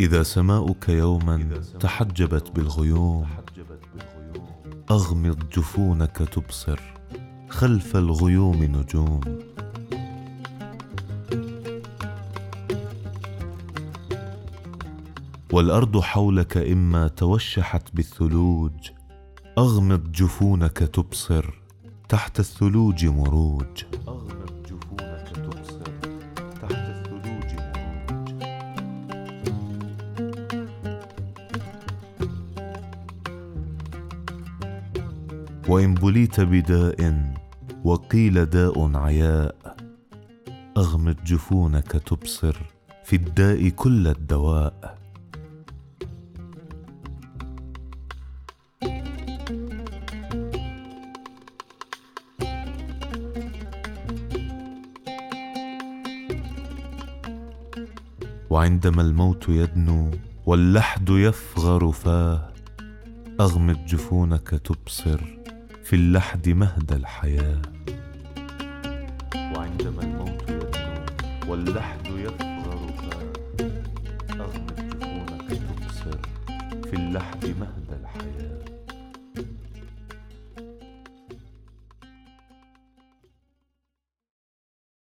إذا سماؤك يوما تحجبت بالغيوم أغمض جفونك تبصر خلف الغيوم نجوم. والأرض حولك إما توشحت بالثلوج أغمض جفونك تبصر تحت الثلوج مروج. أغمض وإن بليت بداء وقيل داء عياء أغمض جفونك تبصر في الداء كل الدواء. وعندما الموت يدنو واللحد يفغر فاه أغمض جفونك تبصر في اللحد مهد الحياة. وعندما الموت يدنو واللحد يفغر فاه أغمض جفونك تبصر في اللحد مهد الحياة.